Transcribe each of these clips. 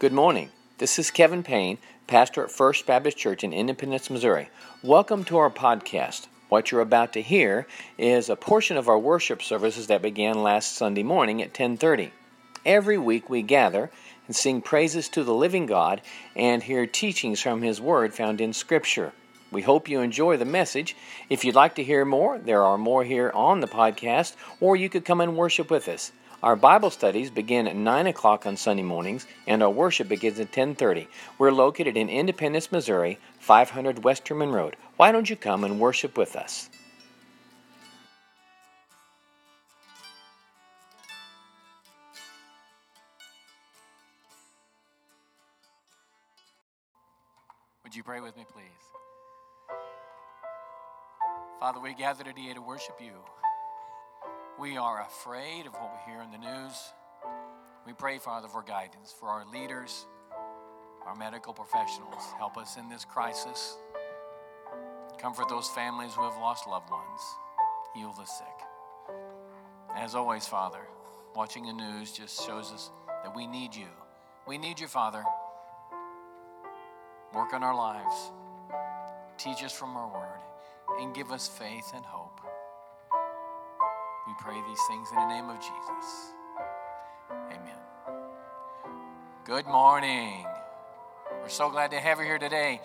Good morning. This is Kevin Payne, pastor at First Baptist Church in Independence, Missouri. Welcome to our podcast. What you're about to hear is a portion of our worship services that began last Sunday morning at 10:30. Every week we gather and sing praises to the living God and hear teachings from his word found in scripture. We hope you enjoy the message. If you'd like to hear more, there are more here on the podcast, or you could come and worship with us. Our Bible studies begin at 9 o'clock on Sunday mornings, and our worship begins at 10.30. We're located in Independence, Missouri, 500 West Truman Road. Why don't you come and worship with us? Would you pray with me, please? Father, we gather today to worship you. We are afraid of what we hear in the news. We pray, Father, for guidance for our leaders, our medical professionals. Help us in this crisis. Comfort those families who have lost loved ones. Heal the sick. As always, Father, watching the news just shows us that we need you. We need you, Father. Work on our lives. Teach us from our word and give us faith and hope. Pray these things in the name of Jesus. Amen. Good morning. We're so glad to have you here today.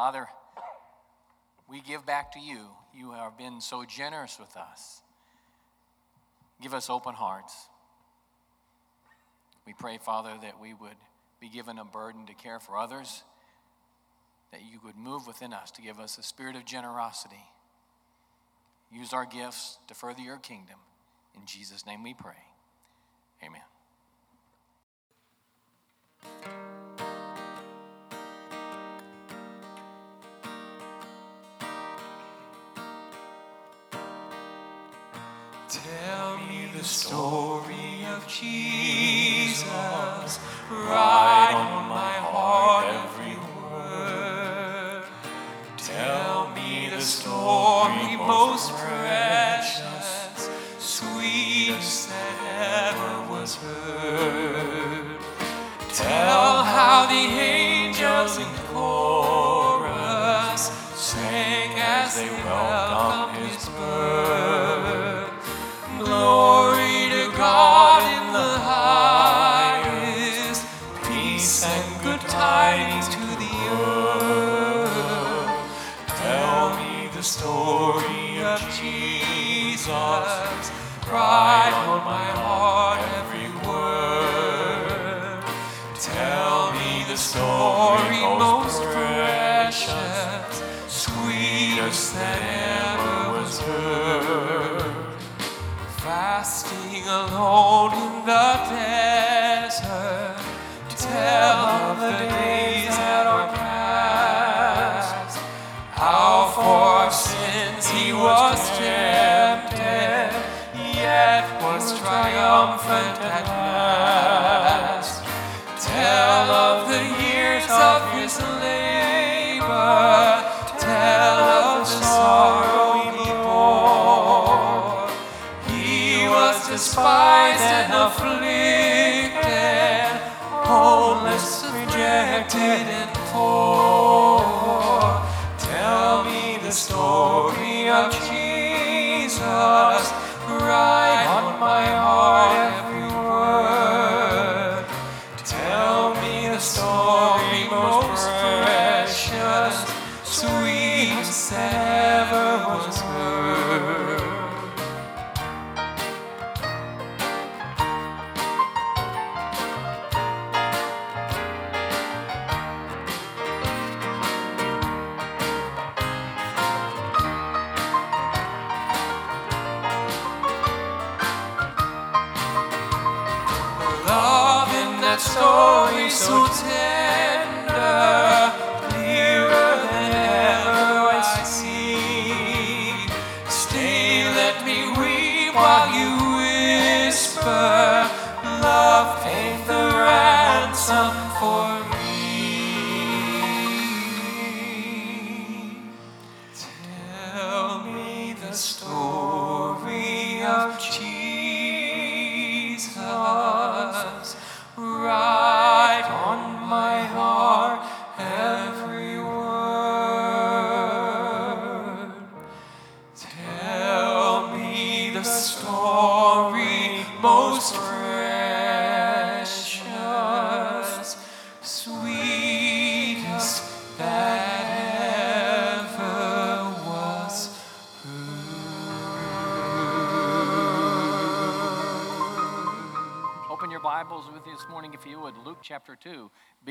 Father, we give back to you. You have been so generous with us. Give us open hearts. We pray, Father, that we would be given a burden to care for others, that you would move within us to give us a spirit of generosity. Use our gifts to further your kingdom. In Jesus' name we pray. Amen. The story of Jesus, write on my heart every word. Tell me the story most precious, sweetest that ever was heard. Tell how the angels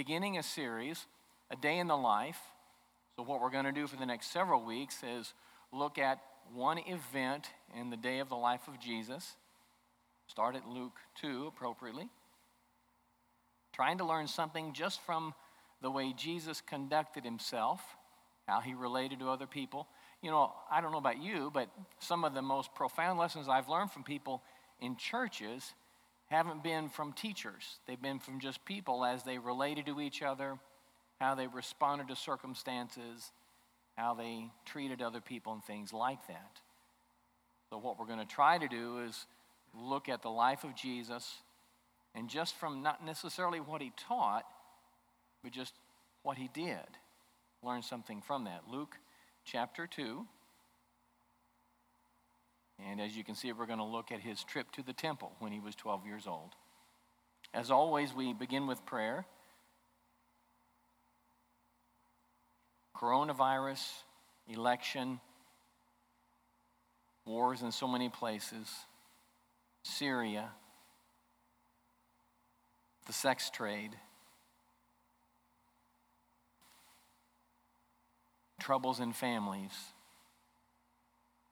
beginning a series, A Day in the Life. So, what we're going to do for the next several weeks is look at one event in the day of the life of Jesus. Start at Luke 2 appropriately. Trying to learn something just from the way Jesus conducted himself, how he related to other people. You know, I don't know about you, but some of the most profound lessons I've learned from people in churches haven't been from teachers. They've been from just people as they related to each other, how they responded to circumstances, how they treated other people, and things like that. So, what we're going to try to do is look at the life of Jesus, and just from not necessarily what he taught, but just what he did, learn something from that. Luke chapter 2. And as you can see, we're going to look at his trip to the temple when he was 12 years old. As always, we begin with prayer. coronavirus, election, wars in so many places, Syria, the sex trade, troubles in families.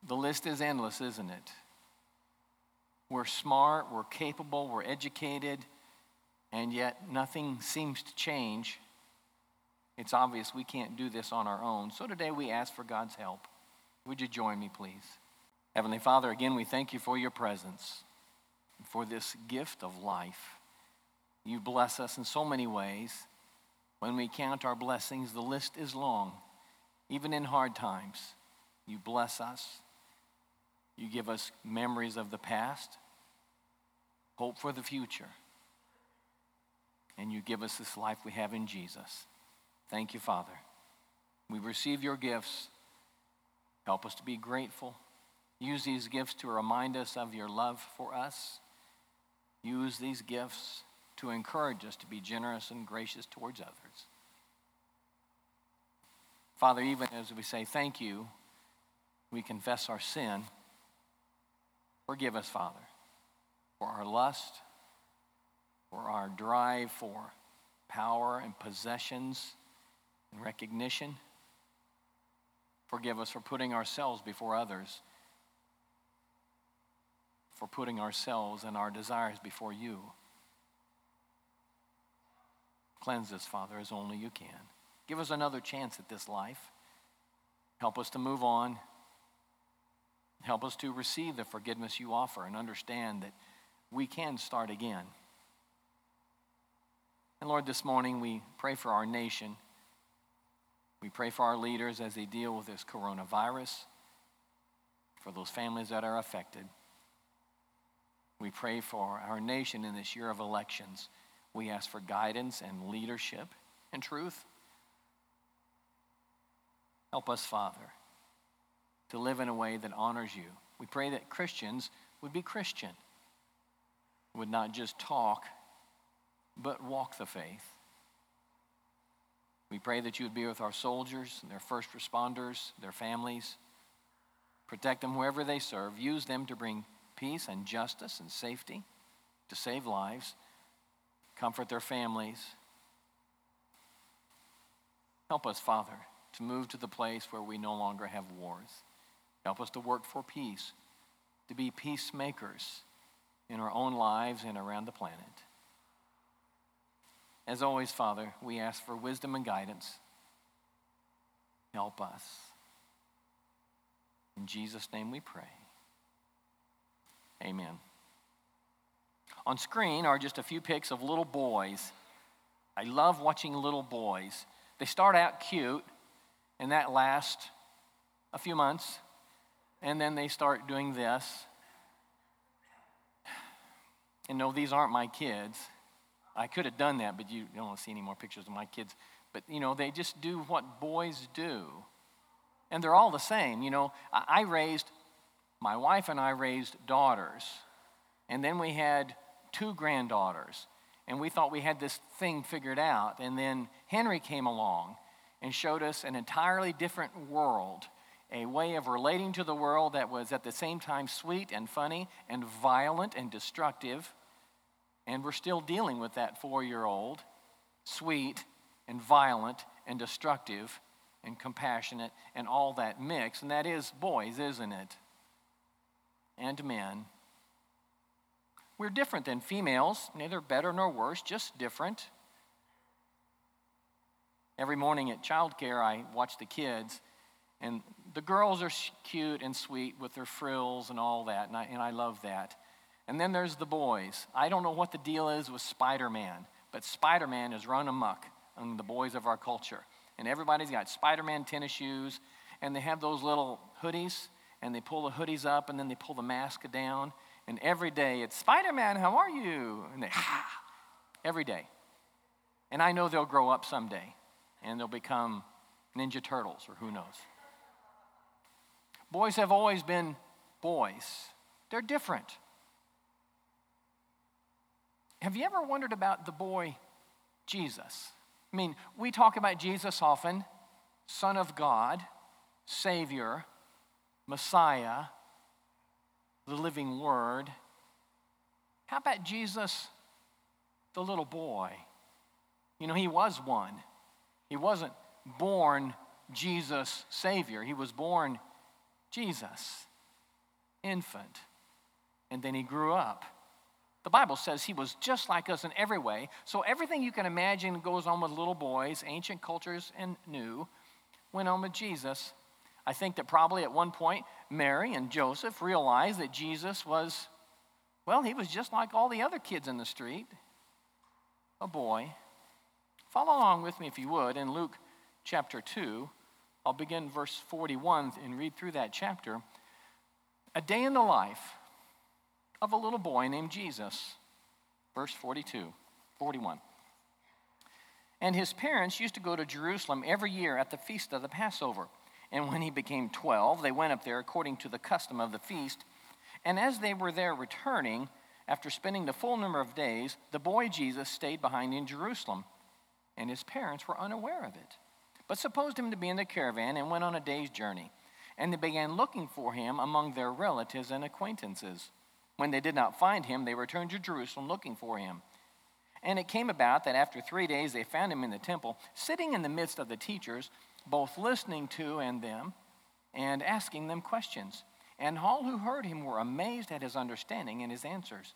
The list is endless, isn't it? We're smart, we're capable, we're educated, and yet nothing seems to change. It's obvious we can't do this on our own. So today we ask for God's help. Would you join me, please? Heavenly Father, again, we thank you for your presence, for this gift of life. You bless us in so many ways. When we count our blessings, the list is long. Even in hard times, you bless us. You give us memories of the past, hope for the future, and you give us this life we have in Jesus. Thank you, Father. We receive your gifts. Help us to be grateful. Use these gifts to remind us of your love for us. Use these gifts to encourage us to be generous and gracious towards others. Father, even as we say thank you, we confess our sin. Forgive us, Father, for our lust, for our drive for power and possessions and recognition. Forgive us for putting ourselves before others, for putting ourselves and our desires before you. Cleanse us, Father, as only you can. Give us another chance at this life. Help us to move on. Help us to receive the forgiveness you offer and understand that we can start again. And Lord, this morning we pray for our nation. We pray for our leaders as they deal with this coronavirus, for those families that are affected. We pray for our nation in this year of elections. We ask for guidance and leadership and truth. Help us, Father, to live in a way that honors you. We pray that Christians would be Christian, would not just talk, but walk the faith. We pray that you would be with our soldiers and their first responders, their families. Protect them wherever they serve. Use them to bring peace and justice and safety, to save lives, comfort their families. Help us, Father, to move to the place where we no longer have wars. Help us to work for peace, to be peacemakers in our own lives and around the planet. As always, Father, we ask for wisdom and guidance. Help us. In Jesus' name we pray. Amen. On screen are just a few pics of little boys. I love watching little boys. They start out cute, and that lasts a few months, and then they start doing this. And no, these aren't my kids. I could have done that, but you don't want to see any more pictures of my kids. But, you know, they just do what boys do. And they're all the same. You know, I raised, my wife and I raised daughters. And then we had two granddaughters. And we thought we had this thing figured out. And then Henry came along and showed us an entirely different world, a way of relating to the world that was at the same time sweet and funny and violent and destructive. And we're still dealing with that four year old, sweet and violent and destructive and compassionate and all that mix. And that is boys, isn't it? And men. We're different than females, neither better nor worse, just different. Every morning at childcare, I watch the kids, and the girls are cute and sweet with their frills and all that, and I, and I love that. And then there's the boys. I don't know what the deal is with Spider Man, but Spider Man is run amok among the boys of our culture. And everybody's got Spider Man tennis shoes, and they have those little hoodies, and they pull the hoodies up, and then they pull the mask down. And every day it's Spider Man, how are you? And they, ha, every day. And I know they'll grow up someday, and they'll become Ninja Turtles, or who knows. Boys have always been boys, they're different. Have you ever wondered about the boy Jesus? I mean, we talk about Jesus often, Son of God, Savior, Messiah, the living Word. How about Jesus, the little boy? You know, he was one. He wasn't born Jesus, Savior. He was born Jesus, infant. And then he grew up. The Bible says he was just like us in every way. So everything you can imagine goes on with little boys, ancient cultures and new, went on with Jesus. I think that probably at one point, Mary and Joseph realized that Jesus was, well, he was just like all the other kids in the street, a boy. Follow along with me if you would in Luke chapter 2. I'll begin verse 41 and read through that chapter. A day in the life of a little boy named Jesus. Verse 42, 41. And his parents used to go to Jerusalem every year at the feast of the Passover. And when he became 12, they went up there according to the custom of the feast. And as they were there returning, after spending the full number of days, the boy Jesus stayed behind in Jerusalem, and his parents were unaware of it, but supposed him to be in the caravan and went on a day's journey. And they began looking for him among their relatives and acquaintances. When they did not find him, they returned to Jerusalem looking for him. And it came about that after three days they found him in the temple, sitting in the midst of the teachers, both listening to and them, and asking them questions. And all who heard him were amazed at his understanding and his answers.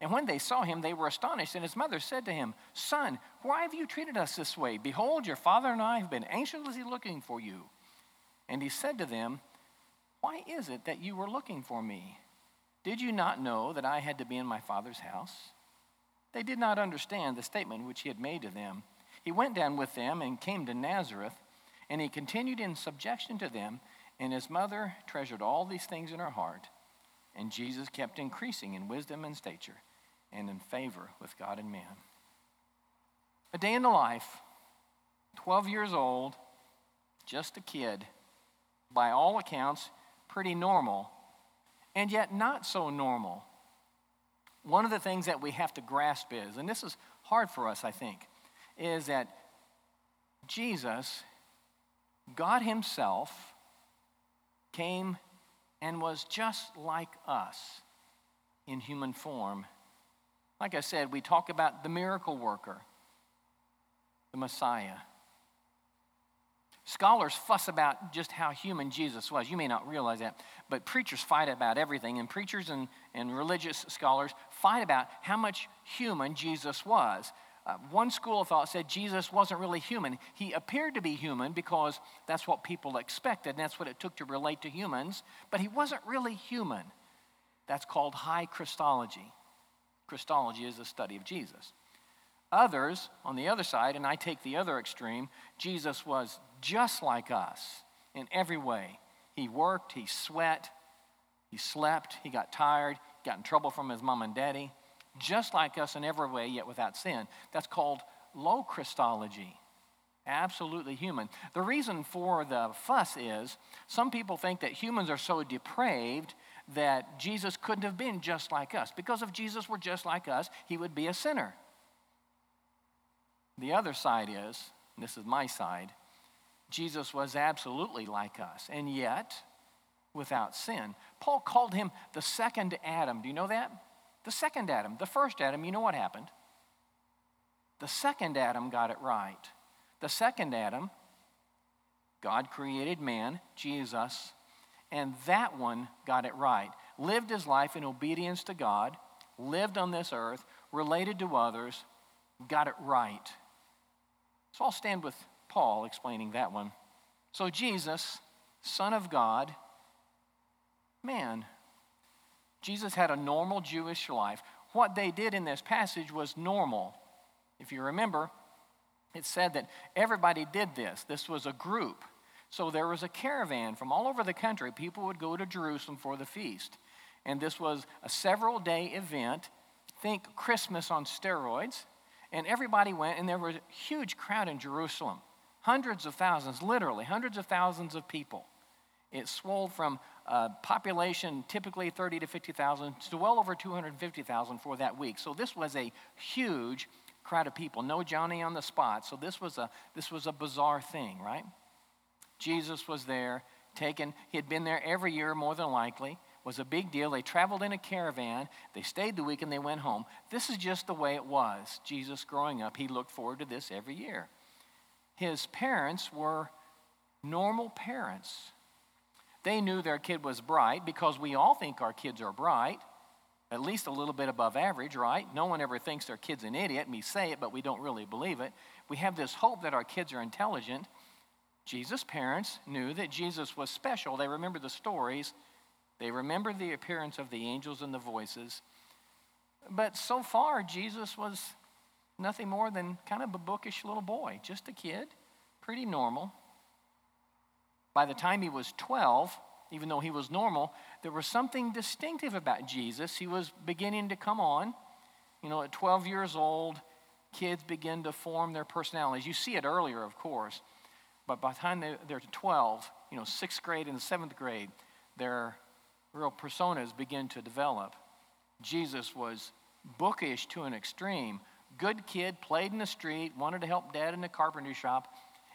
And when they saw him, they were astonished. And his mother said to him, Son, why have you treated us this way? Behold, your father and I have been anxiously looking for you. And he said to them, Why is it that you were looking for me? Did you not know that I had to be in my father's house? They did not understand the statement which he had made to them. He went down with them and came to Nazareth, and he continued in subjection to them, and his mother treasured all these things in her heart. And Jesus kept increasing in wisdom and stature and in favor with God and man. A day in the life, 12 years old, just a kid, by all accounts, pretty normal, and yet not so normal. One of the things that we have to grasp is, and this is hard for us, I think, is that Jesus, God Himself, came and was just like us in human form. Like I said, we talk about the miracle worker, the Messiah. Scholars fuss about just how human Jesus was. You may not realize that, but preachers fight about everything, and preachers and, and religious scholars fight about how much human Jesus was. Uh, one school of thought said Jesus wasn't really human. He appeared to be human because that's what people expected, and that's what it took to relate to humans, but he wasn't really human. That's called high Christology. Christology is the study of Jesus. Others, on the other side, and I take the other extreme, Jesus was just like us in every way. He worked, he sweat, he slept, he got tired, got in trouble from his mom and daddy, just like us in every way, yet without sin. That's called low Christology. Absolutely human. The reason for the fuss is some people think that humans are so depraved that Jesus couldn't have been just like us. Because if Jesus were just like us, he would be a sinner. The other side is, this is my side, Jesus was absolutely like us, and yet without sin. Paul called him the second Adam. Do you know that? The second Adam. The first Adam, you know what happened? The second Adam got it right. The second Adam, God created man, Jesus, and that one got it right. Lived his life in obedience to God, lived on this earth, related to others, got it right. So I'll stand with Paul explaining that one. So, Jesus, Son of God, man. Jesus had a normal Jewish life. What they did in this passage was normal. If you remember, it said that everybody did this. This was a group. So there was a caravan from all over the country. People would go to Jerusalem for the feast. And this was a several day event. Think Christmas on steroids. And everybody went, and there was a huge crowd in Jerusalem. Hundreds of thousands, literally, hundreds of thousands of people. It swelled from a population typically 30 to 50,000 to well over 250,000 for that week. So this was a huge crowd of people. No Johnny on the spot. So this was a, this was a bizarre thing, right? Jesus was there, taken, he had been there every year more than likely, was a big deal. They traveled in a caravan, they stayed the week, and they went home. This is just the way it was. Jesus growing up, he looked forward to this every year. His parents were normal parents. They knew their kid was bright because we all think our kids are bright, at least a little bit above average, right? No one ever thinks their kid's an idiot. We say it, but we don't really believe it. We have this hope that our kids are intelligent. Jesus' parents knew that Jesus was special. They remember the stories, they remember the appearance of the angels and the voices. But so far, Jesus was nothing more than kind of a bookish little boy, just a kid, pretty normal. By the time he was 12, even though he was normal, there was something distinctive about Jesus. He was beginning to come on. You know, at 12 years old, kids begin to form their personalities. You see it earlier, of course, but by the time they're 12, you know, sixth grade and seventh grade, their real personas begin to develop. Jesus was bookish to an extreme. Good kid, played in the street, wanted to help dad in the carpentry shop,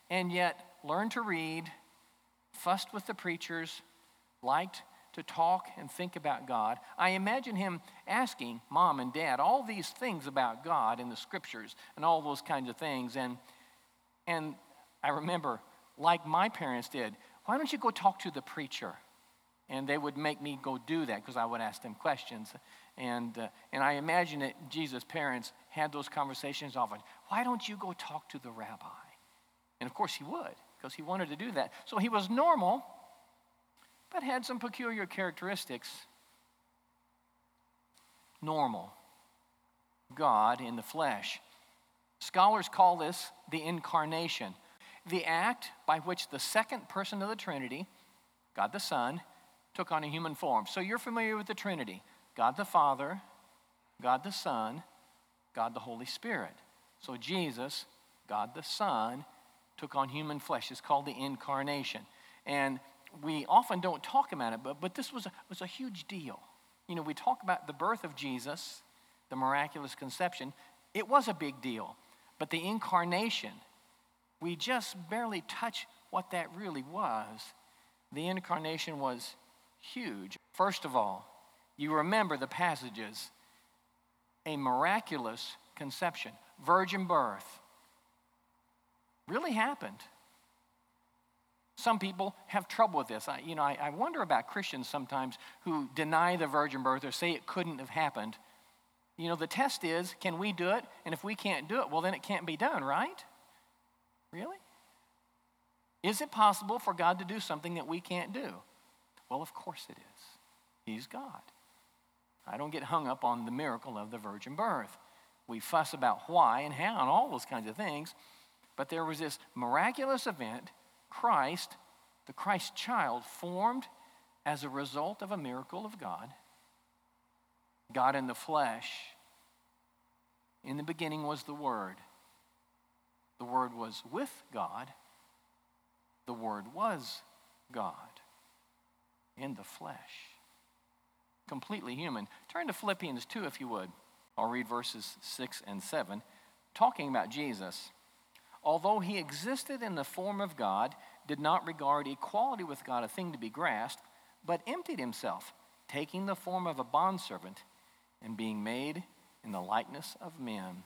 and yet learned to read fussed with the preachers, liked to talk and think about God. I imagine him asking mom and dad all these things about God in the scriptures and all those kinds of things. And, and I remember, like my parents did, why don't you go talk to the preacher? And they would make me go do that because I would ask them questions. And, uh, and I imagine that Jesus' parents had those conversations often. Why don't you go talk to the rabbi? And of course he would because he wanted to do that. So he was normal, but had some peculiar characteristics. Normal. God in the flesh. Scholars call this the incarnation, the act by which the second person of the Trinity, God the Son, took on a human form. So you're familiar with the Trinity God the Father, God the Son, God the Holy Spirit. So Jesus, God the Son, took on human flesh. It's called the incarnation. And we often don't talk about it, but, but this was a, was a huge deal. You know, we talk about the birth of Jesus, the miraculous conception. It was a big deal. But the incarnation, we just barely touch what that really was. The incarnation was huge. First of all, you remember the passages a miraculous conception, virgin birth, really happened. Some people have trouble with this. I, you know, I, I wonder about Christians sometimes who deny the virgin birth or say it couldn't have happened. You know, the test is can we do it? And if we can't do it, well, then it can't be done, right? Really? Is it possible for God to do something that we can't do? Well, of course it is. He's God. I don't get hung up on the miracle of the virgin birth. We fuss about why and how and all those kinds of things. But there was this miraculous event Christ, the Christ child, formed as a result of a miracle of God. God in the flesh. In the beginning was the Word. The Word was with God. The Word was God in the flesh. Completely human. Turn to Philippians 2, if you would. I'll read verses 6 and 7, talking about Jesus although he existed in the form of God, did not regard equality with God a thing to be grasped, but emptied himself, taking the form of a bondservant and being made in the likeness of men.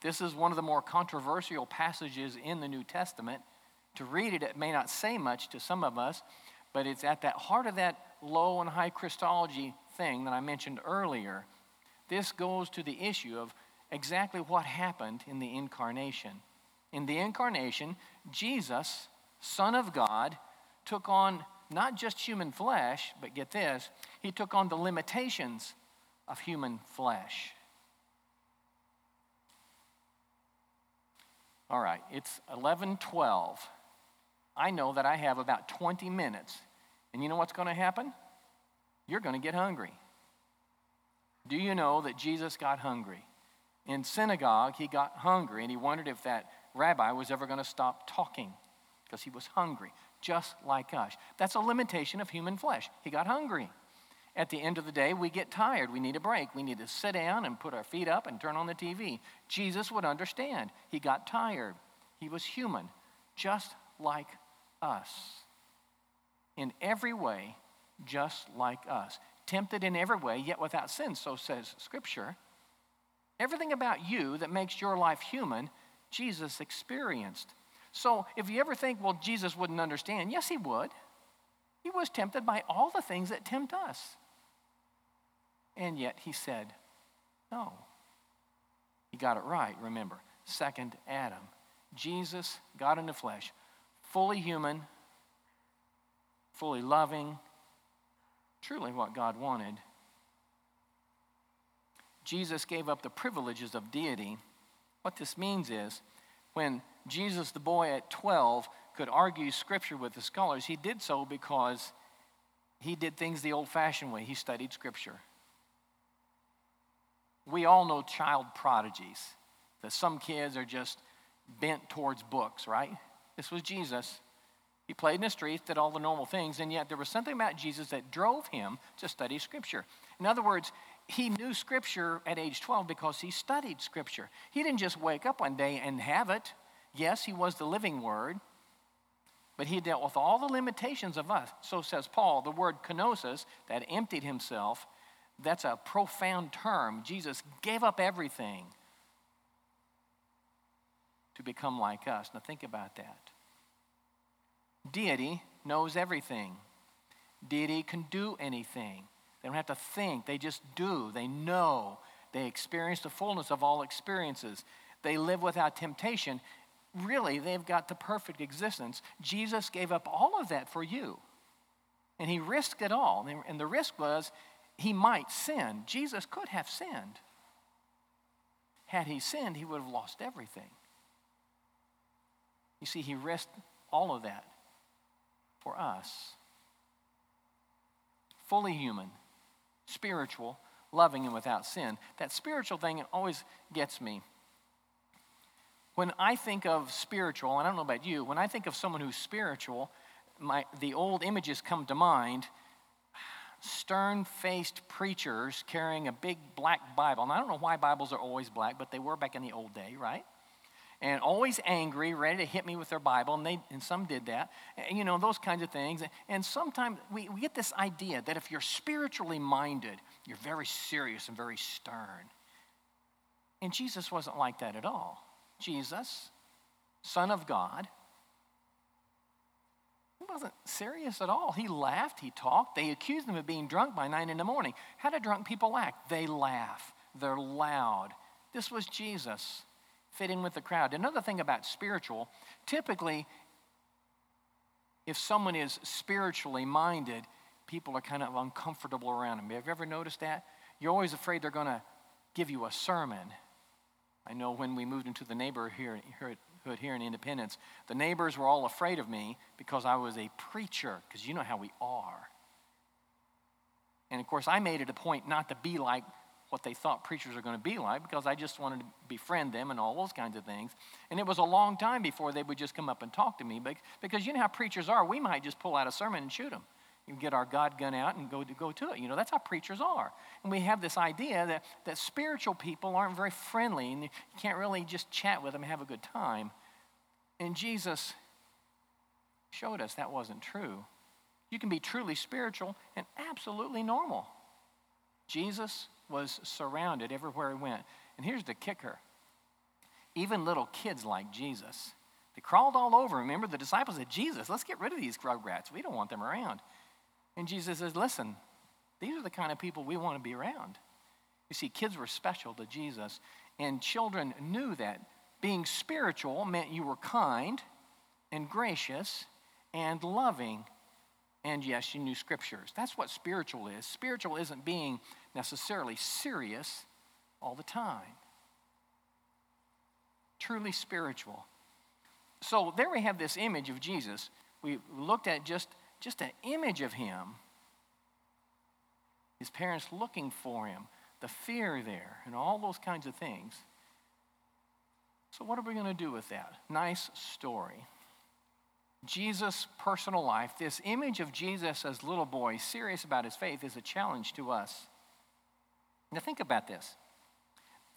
This is one of the more controversial passages in the New Testament. To read it, it may not say much to some of us, but it's at that heart of that low and high Christology thing that I mentioned earlier. This goes to the issue of exactly what happened in the incarnation. In the incarnation, Jesus, Son of God, took on not just human flesh, but get this, he took on the limitations of human flesh. All right, it's 11:12. I know that I have about 20 minutes. And you know what's going to happen? You're going to get hungry. Do you know that Jesus got hungry? In synagogue, he got hungry and he wondered if that rabbi was ever going to stop talking because he was hungry, just like us. That's a limitation of human flesh. He got hungry. At the end of the day, we get tired. We need a break. We need to sit down and put our feet up and turn on the TV. Jesus would understand. He got tired. He was human, just like us. In every way, just like us. Tempted in every way, yet without sin, so says Scripture. Everything about you that makes your life human, Jesus experienced. So if you ever think, well, Jesus wouldn't understand, yes, he would. He was tempted by all the things that tempt us. And yet he said, no. He got it right, remember. Second Adam. Jesus, God in the flesh, fully human, fully loving, truly what God wanted. Jesus gave up the privileges of deity. What this means is when Jesus, the boy at 12, could argue scripture with the scholars, he did so because he did things the old fashioned way. He studied scripture. We all know child prodigies, that some kids are just bent towards books, right? This was Jesus. He played in the streets, did all the normal things, and yet there was something about Jesus that drove him to study Scripture. In other words, he knew Scripture at age 12 because he studied Scripture. He didn't just wake up one day and have it. Yes, he was the living Word, but he dealt with all the limitations of us. So says Paul, the word kenosis, that emptied himself, that's a profound term. Jesus gave up everything to become like us. Now, think about that. Deity knows everything, deity can do anything. They don't have to think, they just do. They know. They experience the fullness of all experiences. They live without temptation. Really, they've got the perfect existence. Jesus gave up all of that for you. And he risked it all. And the risk was he might sin. Jesus could have sinned. Had he sinned, he would have lost everything. You see, he risked all of that for us. Fully human, spiritual, loving, and without sin. That spiritual thing always gets me. When I think of spiritual, and I don't know about you, when I think of someone who's spiritual, my, the old images come to mind stern faced preachers carrying a big black Bible. And I don't know why Bibles are always black, but they were back in the old day, right? and always angry, ready to hit me with their Bible, and, they, and some did that, and, you know, those kinds of things. And sometimes we, we get this idea that if you're spiritually minded, you're very serious and very stern. And Jesus wasn't like that at all. Jesus, Son of God, wasn't serious at all. He laughed, he talked. They accused him of being drunk by nine in the morning. How do drunk people act? They laugh, they're loud. This was Jesus fit in with the crowd. Another thing about spiritual, typically, if someone is spiritually minded, people are kind of uncomfortable around them. Have you ever noticed that? You're always afraid they're going to give you a sermon. I know when we moved into the neighborhood here, here, here in Independence, the neighbors were all afraid of me because I was a preacher, because you know how we are. And of course, I made it a point not to be like what they thought preachers are going to be like because I just wanted to befriend them and all those kinds of things. And it was a long time before they would just come up and talk to me because you know how preachers are. We might just pull out a sermon and shoot them. And get our God gun out and go to, go to it. You know, that's how preachers are. And we have this idea that, that spiritual people aren't very friendly and you can't really just chat with them and have a good time. And Jesus showed us that wasn't true. You can be truly spiritual and absolutely normal. Jesus was surrounded everywhere he went. And here's the kicker even little kids like Jesus, they crawled all over. Remember, the disciples said, Jesus, let's get rid of these grub rats. We don't want them around. And Jesus says, Listen, these are the kind of people we want to be around. You see, kids were special to Jesus, and children knew that. Being spiritual meant you were kind and gracious and loving and yes, you knew scriptures. That's what spiritual is. Spiritual isn't being necessarily serious all the time. Truly spiritual. So there we have this image of Jesus. We looked at just, just an image of him. His parents looking for him, the fear there, and all those kinds of things. So, what are we going to do with that? Nice story. Jesus' personal life, this image of Jesus as little boy, serious about his faith, is a challenge to us. Now, think about this.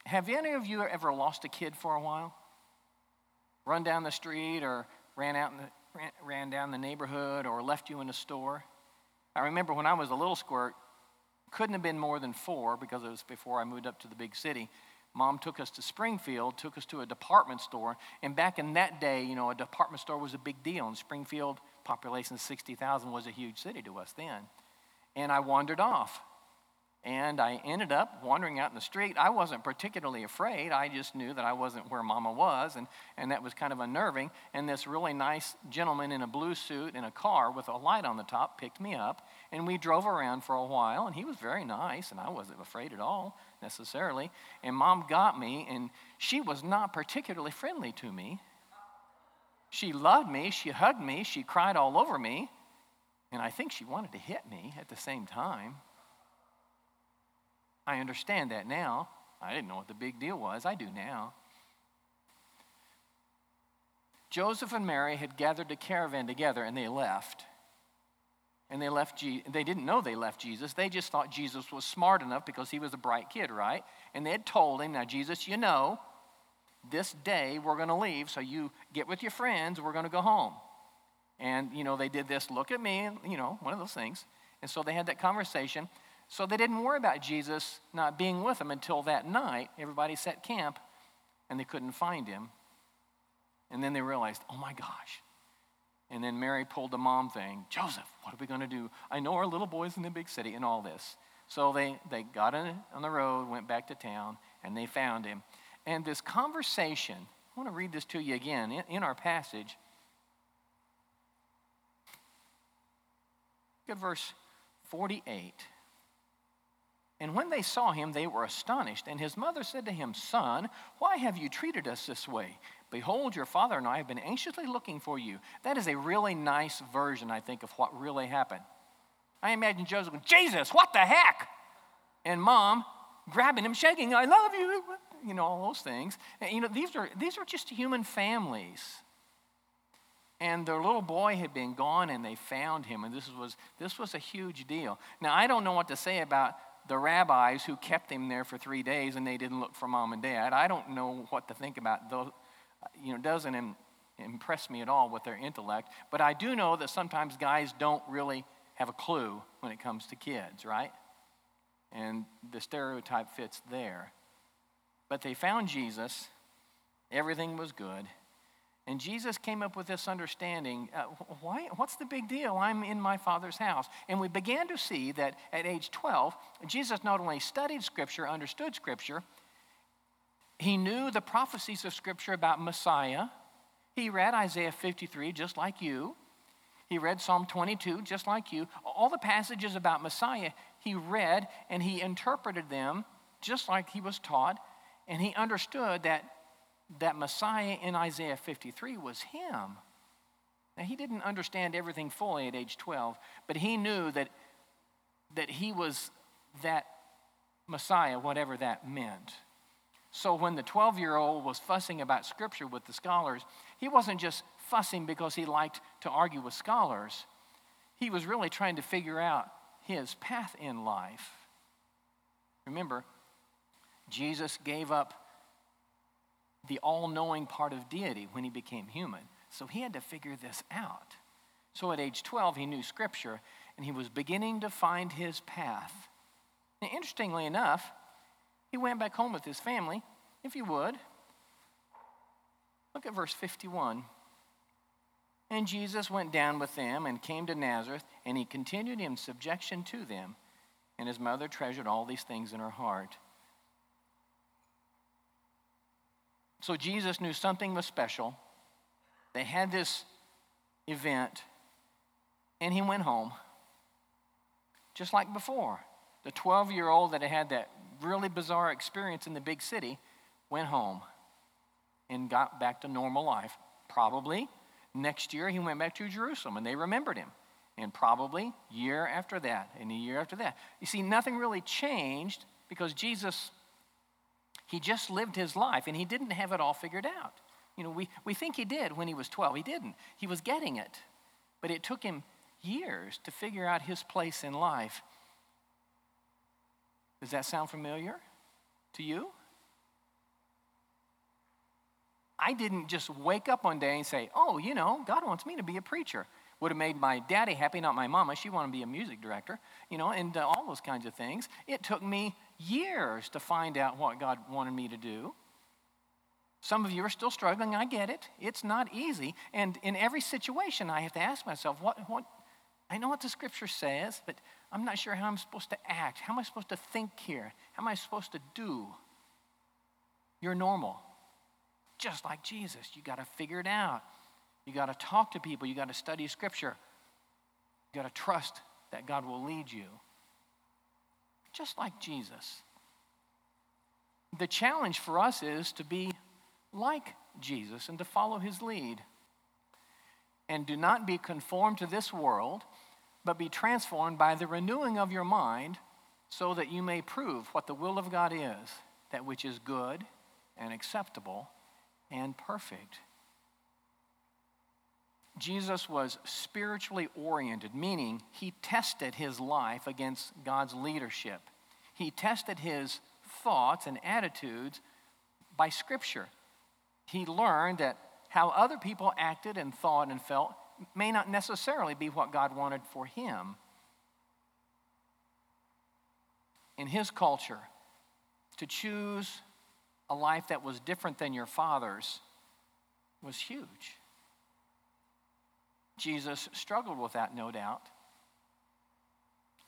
Have any of you ever lost a kid for a while? Run down the street or ran out in the, ran, ran down the neighborhood or left you in a store. I remember when I was a little squirt, couldn't have been more than four because it was before I moved up to the big city. Mom took us to Springfield, took us to a department store, and back in that day, you know, a department store was a big deal. And Springfield, population 60,000, was a huge city to us then. And I wandered off. And I ended up wandering out in the street. I wasn't particularly afraid. I just knew that I wasn't where Mama was, and, and that was kind of unnerving. And this really nice gentleman in a blue suit in a car with a light on the top picked me up, and we drove around for a while. And he was very nice, and I wasn't afraid at all necessarily. And Mom got me, and she was not particularly friendly to me. She loved me, she hugged me, she cried all over me, and I think she wanted to hit me at the same time. I understand that now. I didn't know what the big deal was. I do now. Joseph and Mary had gathered a caravan together and they left. And they left Je- they didn't know they left Jesus. They just thought Jesus was smart enough because he was a bright kid, right? And they had told him, "Now Jesus, you know, this day we're going to leave, so you get with your friends, we're going to go home." And you know, they did this, look at me, you know, one of those things. And so they had that conversation. So they didn't worry about Jesus not being with them until that night. Everybody set camp and they couldn't find him. And then they realized, oh my gosh. And then Mary pulled the mom thing Joseph, what are we going to do? I know our little boy's in the big city and all this. So they, they got on the road, went back to town, and they found him. And this conversation, I want to read this to you again in, in our passage. At verse 48. And when they saw him, they were astonished. And his mother said to him, Son, why have you treated us this way? Behold, your father and I have been anxiously looking for you. That is a really nice version, I think, of what really happened. I imagine Joseph going, Jesus, what the heck? And mom grabbing him, shaking, I love you. You know, all those things. And, you know, these are, these are just human families. And their little boy had been gone and they found him. And this was, this was a huge deal. Now, I don't know what to say about the rabbis who kept him there for three days and they didn't look for mom and dad. I don't know what to think about those. You know, doesn't Im- impress me at all with their intellect. But I do know that sometimes guys don't really have a clue when it comes to kids, right? And the stereotype fits there. But they found Jesus. Everything was good. And Jesus came up with this understanding uh, why, what's the big deal? I'm in my Father's house. And we began to see that at age 12, Jesus not only studied Scripture, understood Scripture, he knew the prophecies of Scripture about Messiah. He read Isaiah 53 just like you. He read Psalm 22 just like you. All the passages about Messiah he read and he interpreted them just like he was taught. And he understood that that Messiah in Isaiah 53 was him. Now, he didn't understand everything fully at age 12, but he knew that, that he was that Messiah, whatever that meant. So when the 12 year old was fussing about Scripture with the scholars, he wasn't just fussing because he liked to argue with scholars. He was really trying to figure out his path in life. Remember, Jesus gave up the all knowing part of deity when he became human. So he had to figure this out. So at age 12, he knew Scripture and he was beginning to find his path. Now, interestingly enough, he went back home with his family, if you would. Look at verse 51. And Jesus went down with them and came to Nazareth, and he continued in subjection to them. And his mother treasured all these things in her heart. So Jesus knew something was special. They had this event, and he went home. Just like before. The 12 year old that had had that really bizarre experience in the big city went home and got back to normal life. Probably next year he went back to Jerusalem and they remembered him. And probably year after that and a year after that. You see, nothing really changed because Jesus he just lived his life and he didn't have it all figured out. You know, we, we think he did when he was 12. He didn't. He was getting it. But it took him years to figure out his place in life. Does that sound familiar to you? I didn't just wake up one day and say, oh, you know, God wants me to be a preacher. Would have made my daddy happy, not my mama. She wanted to be a music director, you know, and uh, all those kinds of things. It took me years to find out what God wanted me to do. Some of you are still struggling. I get it. It's not easy. And in every situation, I have to ask myself, what, what, I know what the scripture says, but I'm not sure how I'm supposed to act. How am I supposed to think here? How am I supposed to do? You're normal. Just like Jesus. You got to figure it out. You got to talk to people. You got to study scripture. You got to trust that God will lead you. Just like Jesus. The challenge for us is to be like Jesus and to follow his lead. And do not be conformed to this world, but be transformed by the renewing of your mind, so that you may prove what the will of God is, that which is good and acceptable and perfect. Jesus was spiritually oriented, meaning he tested his life against God's leadership. He tested his thoughts and attitudes by Scripture he learned that how other people acted and thought and felt may not necessarily be what God wanted for him. In his culture, to choose a life that was different than your father's was huge. Jesus struggled with that, no doubt.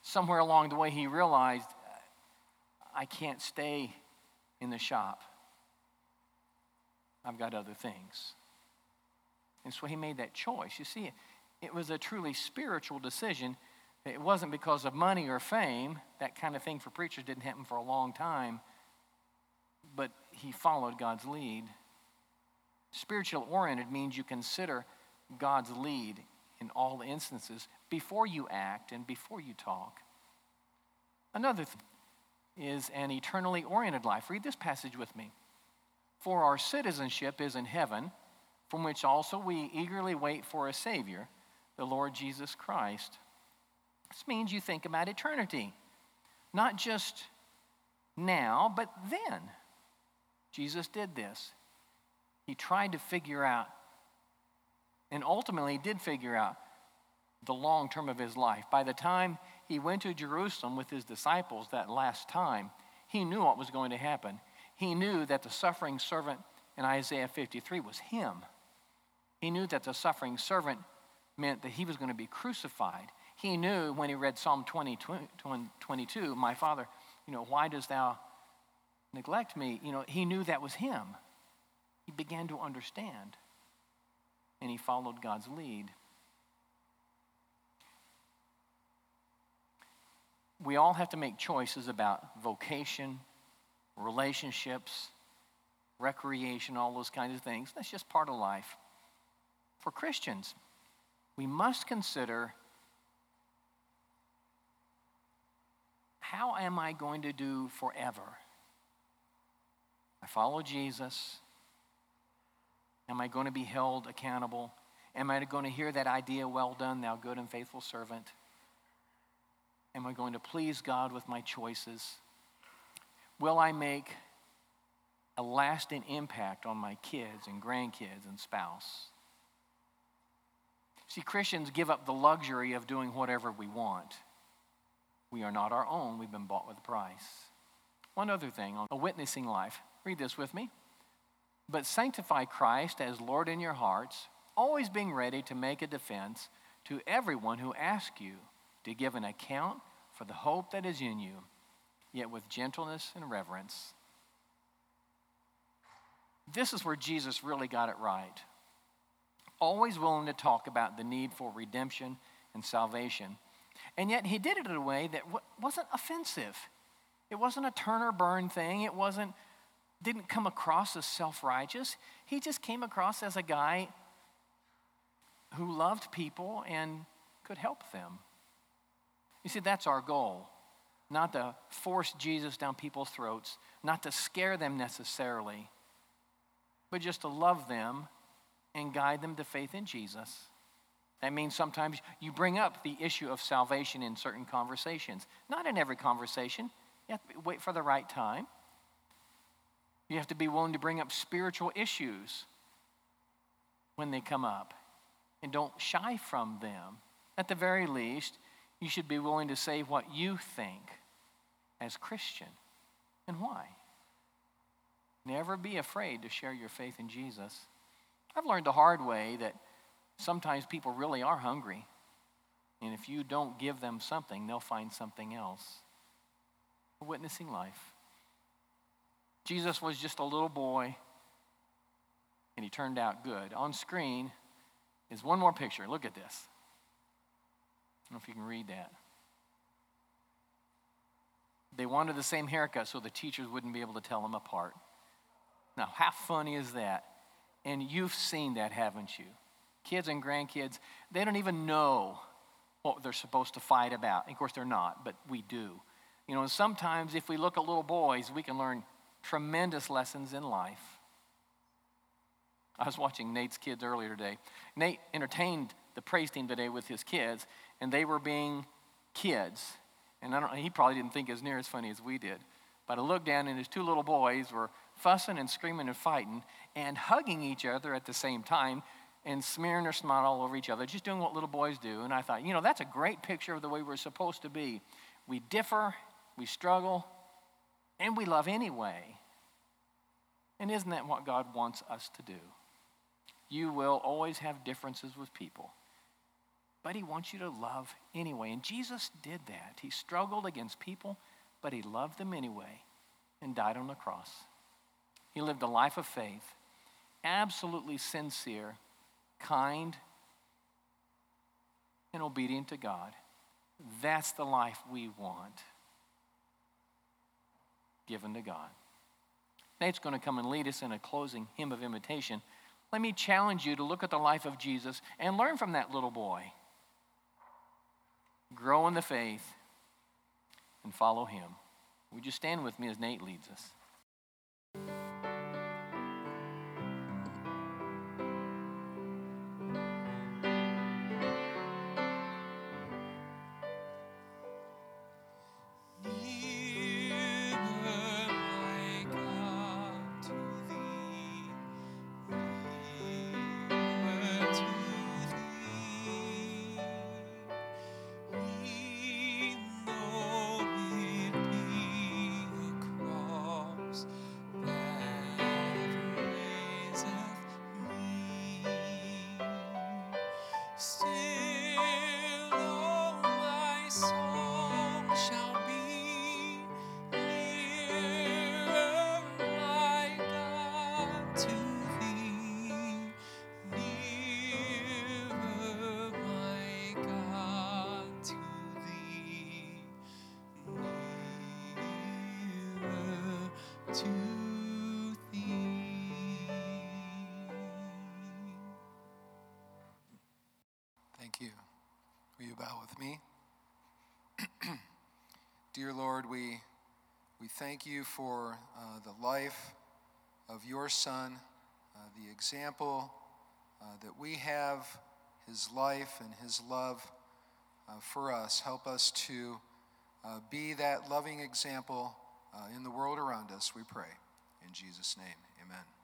Somewhere along the way, he realized I can't stay in the shop. I've got other things. And so he made that choice. You see, it was a truly spiritual decision. It wasn't because of money or fame. That kind of thing for preachers didn't happen for a long time. But he followed God's lead. Spiritual oriented means you consider God's lead in all instances before you act and before you talk. Another thing is an eternally oriented life. Read this passage with me. For our citizenship is in heaven, from which also we eagerly wait for a Savior, the Lord Jesus Christ. This means you think about eternity, not just now, but then. Jesus did this. He tried to figure out, and ultimately did figure out, the long term of his life. By the time he went to Jerusalem with his disciples that last time, he knew what was going to happen. He knew that the suffering servant in Isaiah 53 was him. He knew that the suffering servant meant that he was going to be crucified. He knew when he read Psalm 20, 22, my father, you know, why dost thou neglect me? You know, he knew that was him. He began to understand and he followed God's lead. We all have to make choices about vocation, relationships, recreation, all those kinds of things. That's just part of life. For Christians, we must consider how am I going to do forever? I follow Jesus. Am I going to be held accountable? Am I going to hear that idea, well done, thou good and faithful servant? Am I going to please God with my choices? Will I make a lasting impact on my kids and grandkids and spouse? See, Christians give up the luxury of doing whatever we want. We are not our own, we've been bought with a price. One other thing on a witnessing life. Read this with me. But sanctify Christ as Lord in your hearts, always being ready to make a defense to everyone who asks you to give an account for the hope that is in you yet with gentleness and reverence. This is where Jesus really got it right. Always willing to talk about the need for redemption and salvation. And yet he did it in a way that wasn't offensive. It wasn't a turn or burn thing. It wasn't didn't come across as self-righteous. He just came across as a guy who loved people and could help them. You see, that's our goal not to force Jesus down people's throats, not to scare them necessarily, but just to love them and guide them to faith in Jesus. That means sometimes you bring up the issue of salvation in certain conversations. Not in every conversation. You have to wait for the right time. You have to be willing to bring up spiritual issues when they come up and don't shy from them. At the very least, you should be willing to say what you think as Christian and why. Never be afraid to share your faith in Jesus. I've learned the hard way that sometimes people really are hungry. And if you don't give them something, they'll find something else. Witnessing life. Jesus was just a little boy, and he turned out good. On screen is one more picture. Look at this. I don't know if you can read that. They wanted the same haircut so the teachers wouldn't be able to tell them apart. Now, how funny is that? And you've seen that, haven't you? Kids and grandkids, they don't even know what they're supposed to fight about. Of course, they're not, but we do. You know, sometimes if we look at little boys, we can learn tremendous lessons in life. I was watching Nate's kids earlier today. Nate entertained the praise team today with his kids, and they were being kids. And I don't, he probably didn't think as near as funny as we did. But I looked down, and his two little boys were fussing and screaming and fighting and hugging each other at the same time and smearing their snot all over each other, just doing what little boys do. And I thought, you know, that's a great picture of the way we're supposed to be. We differ, we struggle, and we love anyway. And isn't that what God wants us to do? You will always have differences with people, but He wants you to love anyway. And Jesus did that. He struggled against people, but He loved them anyway and died on the cross. He lived a life of faith, absolutely sincere, kind, and obedient to God. That's the life we want given to God. Nate's going to come and lead us in a closing hymn of invitation. Let me challenge you to look at the life of Jesus and learn from that little boy. Grow in the faith and follow him. Would you stand with me as Nate leads us? Dear Lord, we, we thank you for uh, the life of your Son, uh, the example uh, that we have, his life and his love uh, for us. Help us to uh, be that loving example in the world around us, we pray. In Jesus' name, amen.